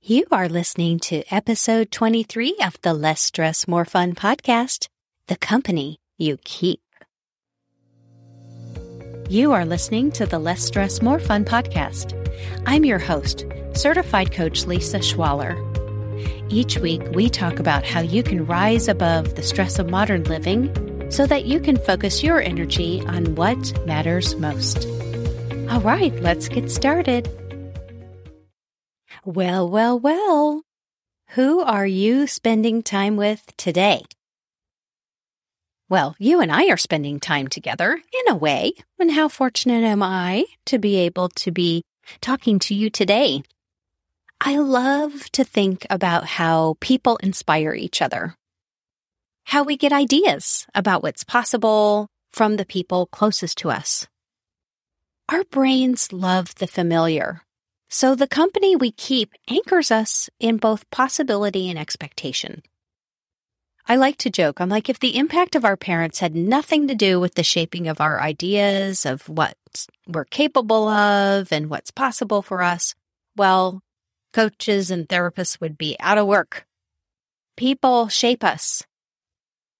You are listening to episode 23 of the Less Stress, More Fun podcast, The Company You Keep. You are listening to the Less Stress, More Fun podcast. I'm your host, certified coach Lisa Schwaller. Each week, we talk about how you can rise above the stress of modern living so that you can focus your energy on what matters most. All right, let's get started. Well, well, well. Who are you spending time with today? Well, you and I are spending time together in a way. And how fortunate am I to be able to be talking to you today? I love to think about how people inspire each other, how we get ideas about what's possible from the people closest to us. Our brains love the familiar. So the company we keep anchors us in both possibility and expectation. I like to joke. I'm like, if the impact of our parents had nothing to do with the shaping of our ideas of what we're capable of and what's possible for us, well, coaches and therapists would be out of work. People shape us.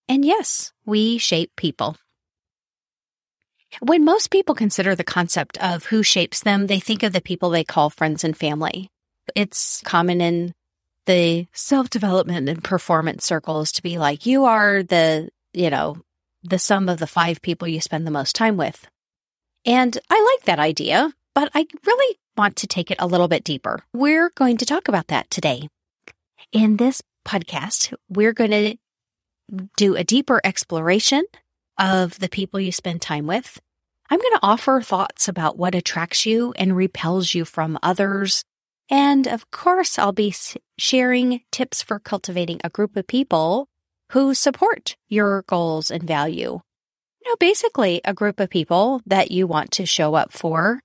And yes, we shape people. When most people consider the concept of who shapes them, they think of the people they call friends and family. It's common in the self development and performance circles to be like, you are the, you know, the sum of the five people you spend the most time with. And I like that idea, but I really want to take it a little bit deeper. We're going to talk about that today. In this podcast, we're going to do a deeper exploration of the people you spend time with. I'm going to offer thoughts about what attracts you and repels you from others. And of course, I'll be sharing tips for cultivating a group of people who support your goals and value. You know, basically a group of people that you want to show up for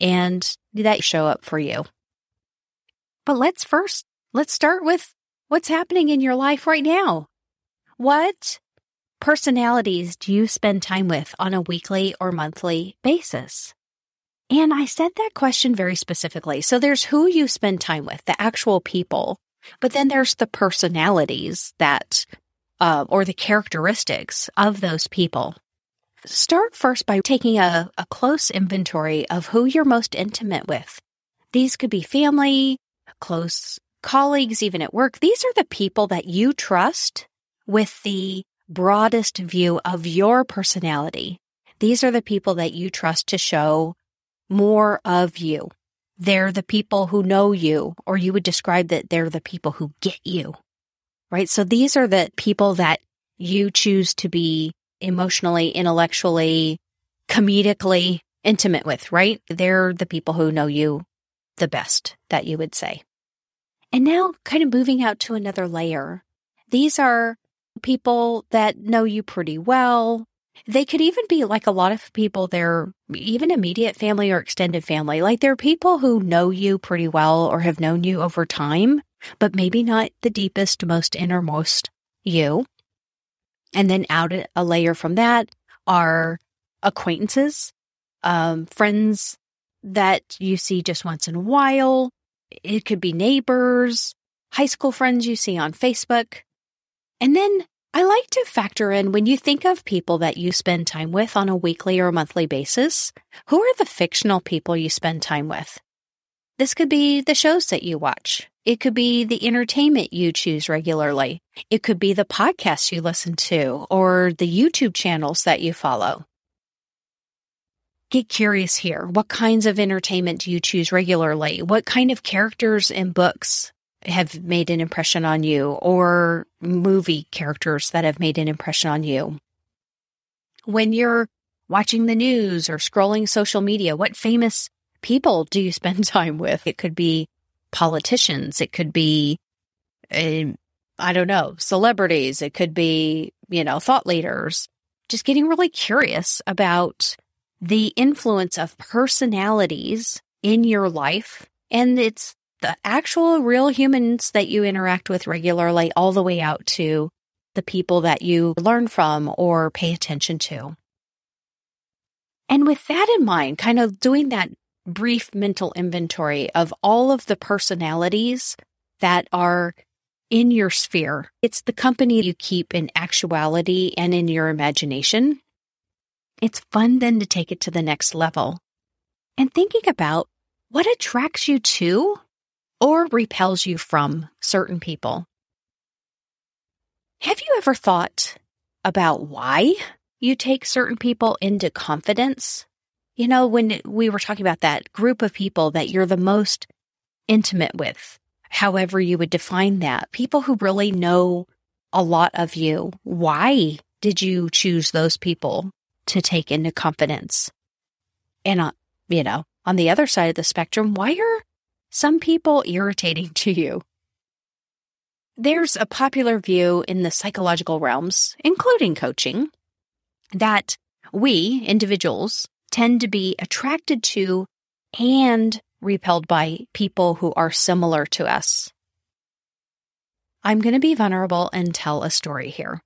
and that show up for you. But let's first, let's start with what's happening in your life right now. What personalities do you spend time with on a weekly or monthly basis? And I said that question very specifically. So there's who you spend time with, the actual people, but then there's the personalities that, uh, or the characteristics of those people. Start first by taking a, a close inventory of who you're most intimate with. These could be family, close colleagues, even at work. These are the people that you trust with the broadest view of your personality. These are the people that you trust to show more of you. They're the people who know you, or you would describe that they're the people who get you, right? So these are the people that you choose to be emotionally, intellectually, comedically intimate with, right? They're the people who know you the best, that you would say. And now, kind of moving out to another layer, these are people that know you pretty well. They could even be like a lot of people, they're even immediate family or extended family. Like they're people who know you pretty well or have known you over time, but maybe not the deepest, most innermost you. And then out a layer from that are acquaintances, um, friends that you see just once in a while. It could be neighbors, high school friends you see on Facebook, and then I like to factor in when you think of people that you spend time with on a weekly or monthly basis, who are the fictional people you spend time with? This could be the shows that you watch. It could be the entertainment you choose regularly. It could be the podcasts you listen to or the YouTube channels that you follow. Get curious here. What kinds of entertainment do you choose regularly? What kind of characters in books have made an impression on you or movie characters that have made an impression on you. When you're watching the news or scrolling social media, what famous people do you spend time with? It could be politicians. It could be, uh, I don't know, celebrities. It could be, you know, thought leaders. Just getting really curious about the influence of personalities in your life. And it's the actual real humans that you interact with regularly, all the way out to the people that you learn from or pay attention to. And with that in mind, kind of doing that brief mental inventory of all of the personalities that are in your sphere. It's the company you keep in actuality and in your imagination. It's fun then to take it to the next level and thinking about what attracts you to or repels you from certain people. Have you ever thought about why you take certain people into confidence? You know, when we were talking about that group of people that you're the most intimate with, however you would define that, people who really know a lot of you, why did you choose those people to take into confidence? And, uh, you know, on the other side of the spectrum, why are some people irritating to you? There's a popular view in the psychological realms, including coaching, that we, individuals, tend to be attracted to and repelled by people who are similar to us. I'm going to be vulnerable and tell a story here.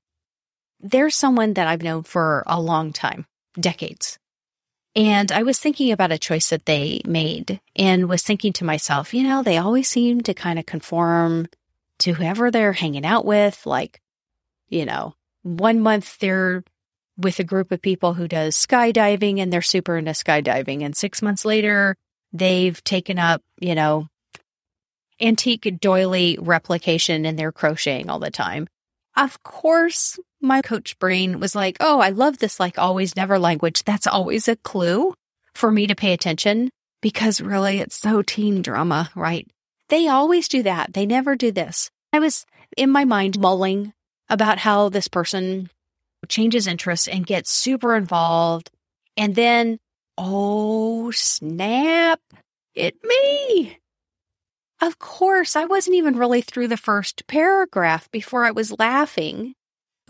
There's someone that I've known for a long time, decades. And I was thinking about a choice that they made and was thinking to myself, you know, they always seem to kind of conform to whoever they're hanging out with. Like, you know, one month they're with a group of people who does skydiving and they're super into skydiving. And six months later, they've taken up, you know, antique doily replication and they're crocheting all the time. Of course, my coach brain was like, Oh, I love this like always never language. That's always a clue for me to pay attention because really it's so teen drama, right? They always do that. They never do this. I was in my mind mulling about how this person changes interests and gets super involved. And then, oh snap, it me. Of course, I wasn't even really through the first paragraph before I was laughing.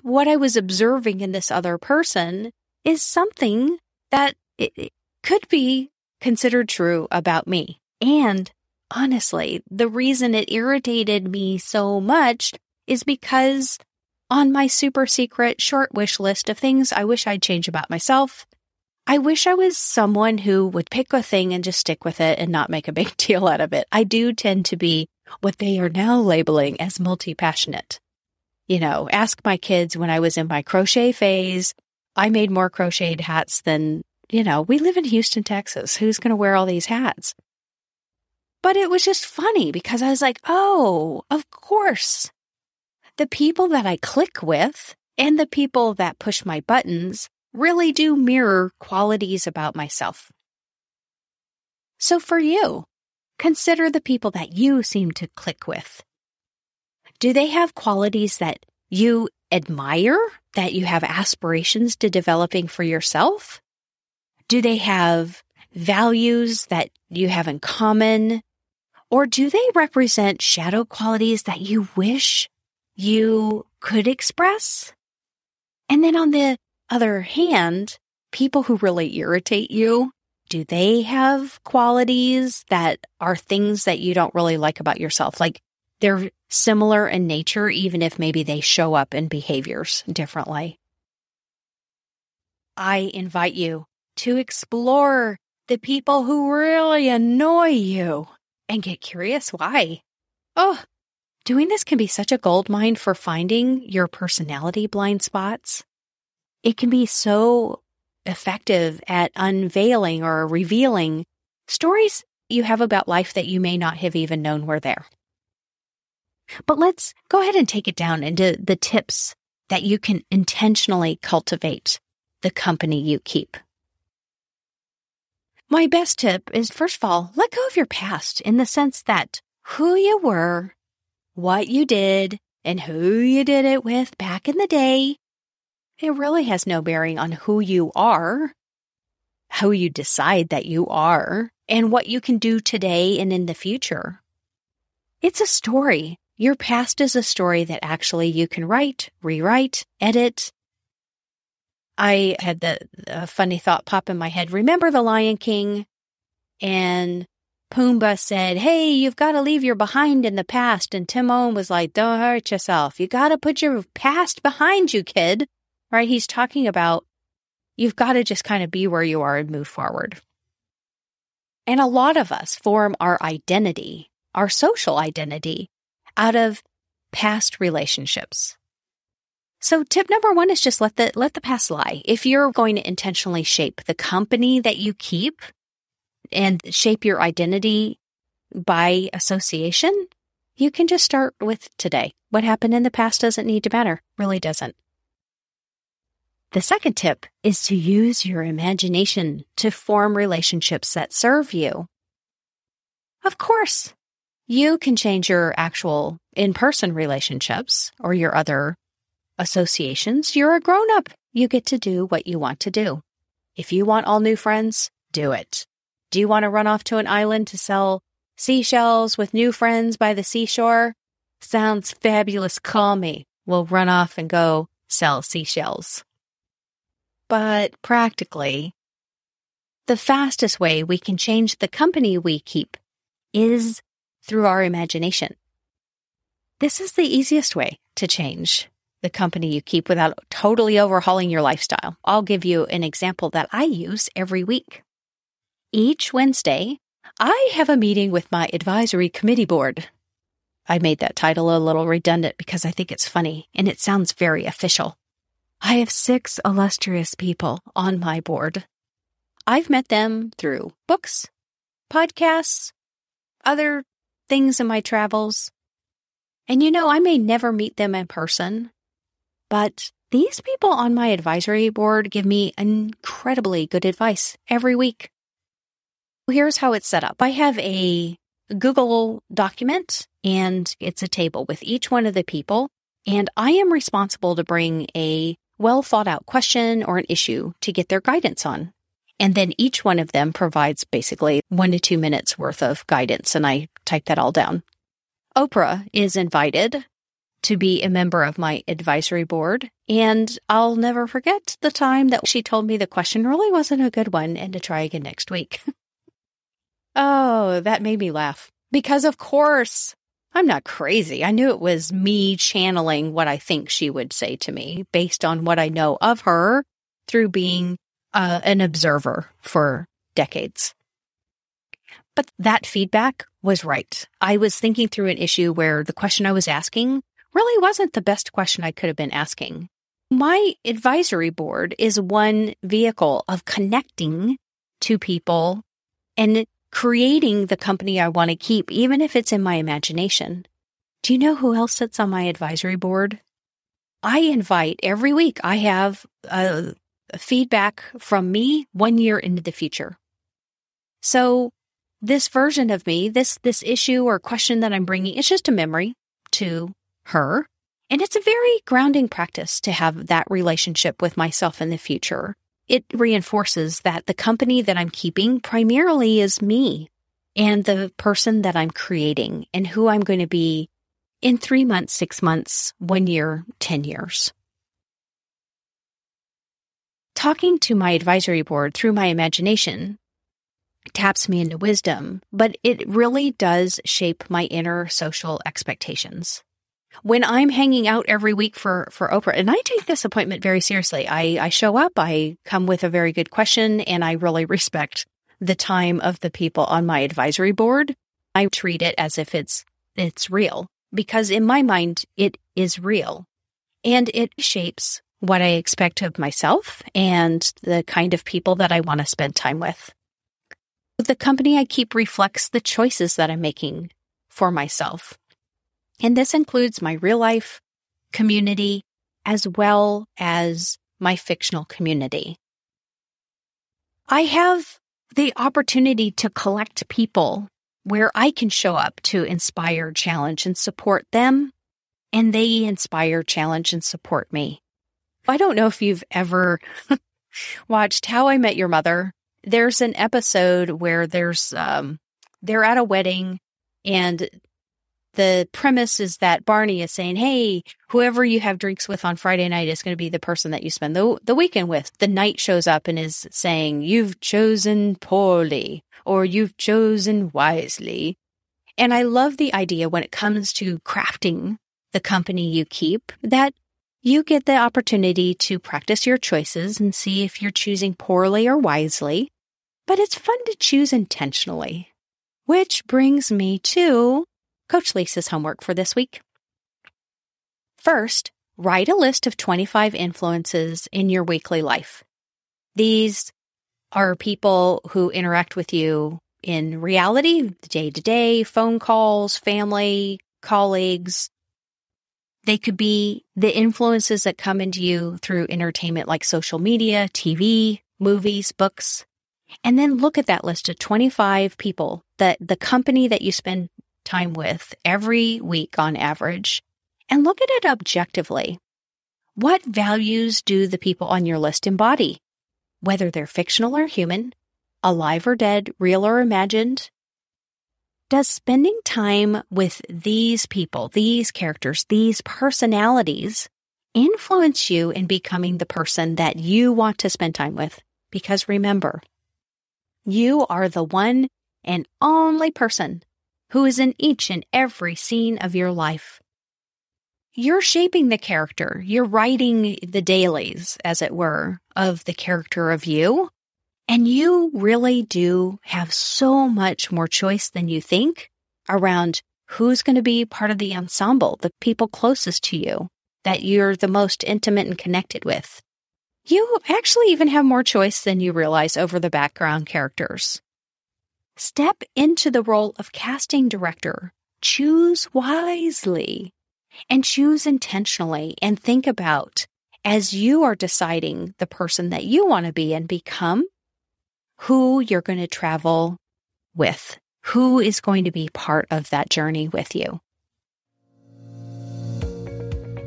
What I was observing in this other person is something that it, could be considered true about me. And honestly, the reason it irritated me so much is because on my super secret short wish list of things I wish I'd change about myself, I wish I was someone who would pick a thing and just stick with it and not make a big deal out of it. I do tend to be what they are now labeling as multi passionate. You know, ask my kids when I was in my crochet phase, I made more crocheted hats than, you know, we live in Houston, Texas. Who's going to wear all these hats? But it was just funny because I was like, oh, of course. The people that I click with and the people that push my buttons really do mirror qualities about myself. So for you, consider the people that you seem to click with. Do they have qualities that you admire, that you have aspirations to developing for yourself? Do they have values that you have in common? Or do they represent shadow qualities that you wish you could express? And then on the other hand, people who really irritate you, do they have qualities that are things that you don't really like about yourself? Like they're similar in nature, even if maybe they show up in behaviors differently. I invite you to explore the people who really annoy you and get curious why. Oh, doing this can be such a gold mine for finding your personality blind spots it can be so effective at unveiling or revealing stories you have about life that you may not have even known were there. But let's go ahead and take it down into the tips that you can intentionally cultivate the company you keep. My best tip is first of all, let go of your past in the sense that who you were, what you did, and who you did it with back in the day it really has no bearing on who you are, who you decide that you are, and what you can do today and in the future. It's a story. Your past is a story that actually you can write, rewrite, edit. I had the funny thought pop in my head. Remember the Lion King? And Pumbaa said, Hey, you've got to leave your behind in the past. And Timon was like, Don't hurt yourself. You got to put your past behind you, kid right? He's talking about you've got to just kind of be where you are and move forward. And a lot of us form our identity, our social identity, out of past relationships. So tip number one is just let the, let the past lie. If you're going to intentionally shape the company that you keep and shape your identity by association, you can just start with today. What happened in the past doesn't need to matter, really doesn't. The second tip is to use your imagination to form relationships that serve you. Of course, you can change your actual in person relationships or your other associations. You're a grown up. You get to do what you want to do. If you want all new friends, do it. Do you want to run off to an island to sell seashells with new friends by the seashore? Sounds fabulous. Call me. We'll run off and go sell seashells. But practically, the fastest way we can change the company we keep is through our imagination. This is the easiest way to change the company you keep without totally overhauling your lifestyle. I'll give you an example that I use every week. Each Wednesday, I have a meeting with my advisory committee board. I made that title a little redundant because I think it's funny and it sounds very official. I have six illustrious people on my board. I've met them through books, podcasts, other things in my travels. And you know, I may never meet them in person, but these people on my advisory board give me incredibly good advice every week. Here's how it's set up. I have a Google document and it's a table with each one of the people. And I am responsible to bring a well thought out question or an issue to get their guidance on. And then each one of them provides basically one to two minutes worth of guidance. And I type that all down. Oprah is invited to be a member of my advisory board. And I'll never forget the time that she told me the question really wasn't a good one and to try again next week. oh, that made me laugh because of course I'm not crazy. I knew it was me channeling what I think she would say to me based on what I know of her through being uh, an observer for decades. But that feedback was right. I was thinking through an issue where the question I was asking really wasn't the best question I could have been asking. My advisory board is one vehicle of connecting to people and creating the company I want to keep, even if it's in my imagination. Do you know who else sits on my advisory board? I invite every week, I have a feedback from me one year into the future. So this version of me, this, this issue or question that I'm bringing, it's just a memory to her. And it's a very grounding practice to have that relationship with myself in the future. It reinforces that the company that I'm keeping primarily is me and the person that I'm creating and who I'm going to be in three months, six months, one year, 10 years talking to my advisory board through my imagination taps me into wisdom, but it really does shape my inner social expectations. When I'm hanging out every week for, for Oprah, and I take this appointment very seriously, I, I show up, I come with a very good question, and I really respect the time of the people on my advisory board. I treat it as if it's, it's real because in my mind, it is real and it shapes what I expect of myself and the kind of people that I want to spend time with. The company I keep reflects the choices that I'm making for myself. And this includes my real life community as well as my fictional community. I have the opportunity to collect people where I can show up to inspire, challenge, and support them, and they inspire, challenge, and support me. I don't know if you've ever watched How I Met Your Mother. There's an episode where there's um they're at a wedding and the premise is that Barney is saying, "Hey, whoever you have drinks with on Friday night is going to be the person that you spend the the weekend with." The knight shows up and is saying, "You've chosen poorly or you've chosen wisely." And I love the idea when it comes to crafting the company you keep that you get the opportunity to practice your choices and see if you're choosing poorly or wisely, but it's fun to choose intentionally. Which brings me to Coach Lisa's homework for this week. First, write a list of 25 influences in your weekly life. These are people who interact with you in reality, day to day, phone calls, family, colleagues. They could be the influences that come into you through entertainment like social media, TV, movies, books. And then look at that list of 25 people that the company that you spend time with every week on average and look at it objectively. What values do the people on your list embody? Whether they're fictional or human, alive or dead, real or imagined? Does spending time with these people, these characters, these personalities influence you in becoming the person that you want to spend time with? Because remember, you are the one and only person who is in each and every scene of your life. You're shaping the character. You're writing the dailies, as it were, of the character of you. And you really do have so much more choice than you think around who's going to be part of the ensemble, the people closest to you that you're the most intimate and connected with. You actually even have more choice than you realize over the background characters. Step into the role of casting director. Choose wisely and choose intentionally and think about as you are deciding the person that you want to be and become, who you're going to travel with, who is going to be part of that journey with you.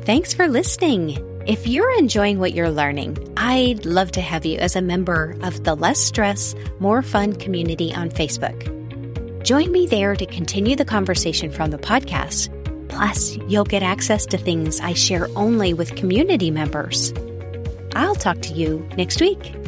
Thanks for listening. If you're enjoying what you're learning, I'd love to have you as a member of the Less Stress, More Fun community on Facebook. Join me there to continue the conversation from the podcast. Plus, you'll get access to things I share only with community members. I'll talk to you next week.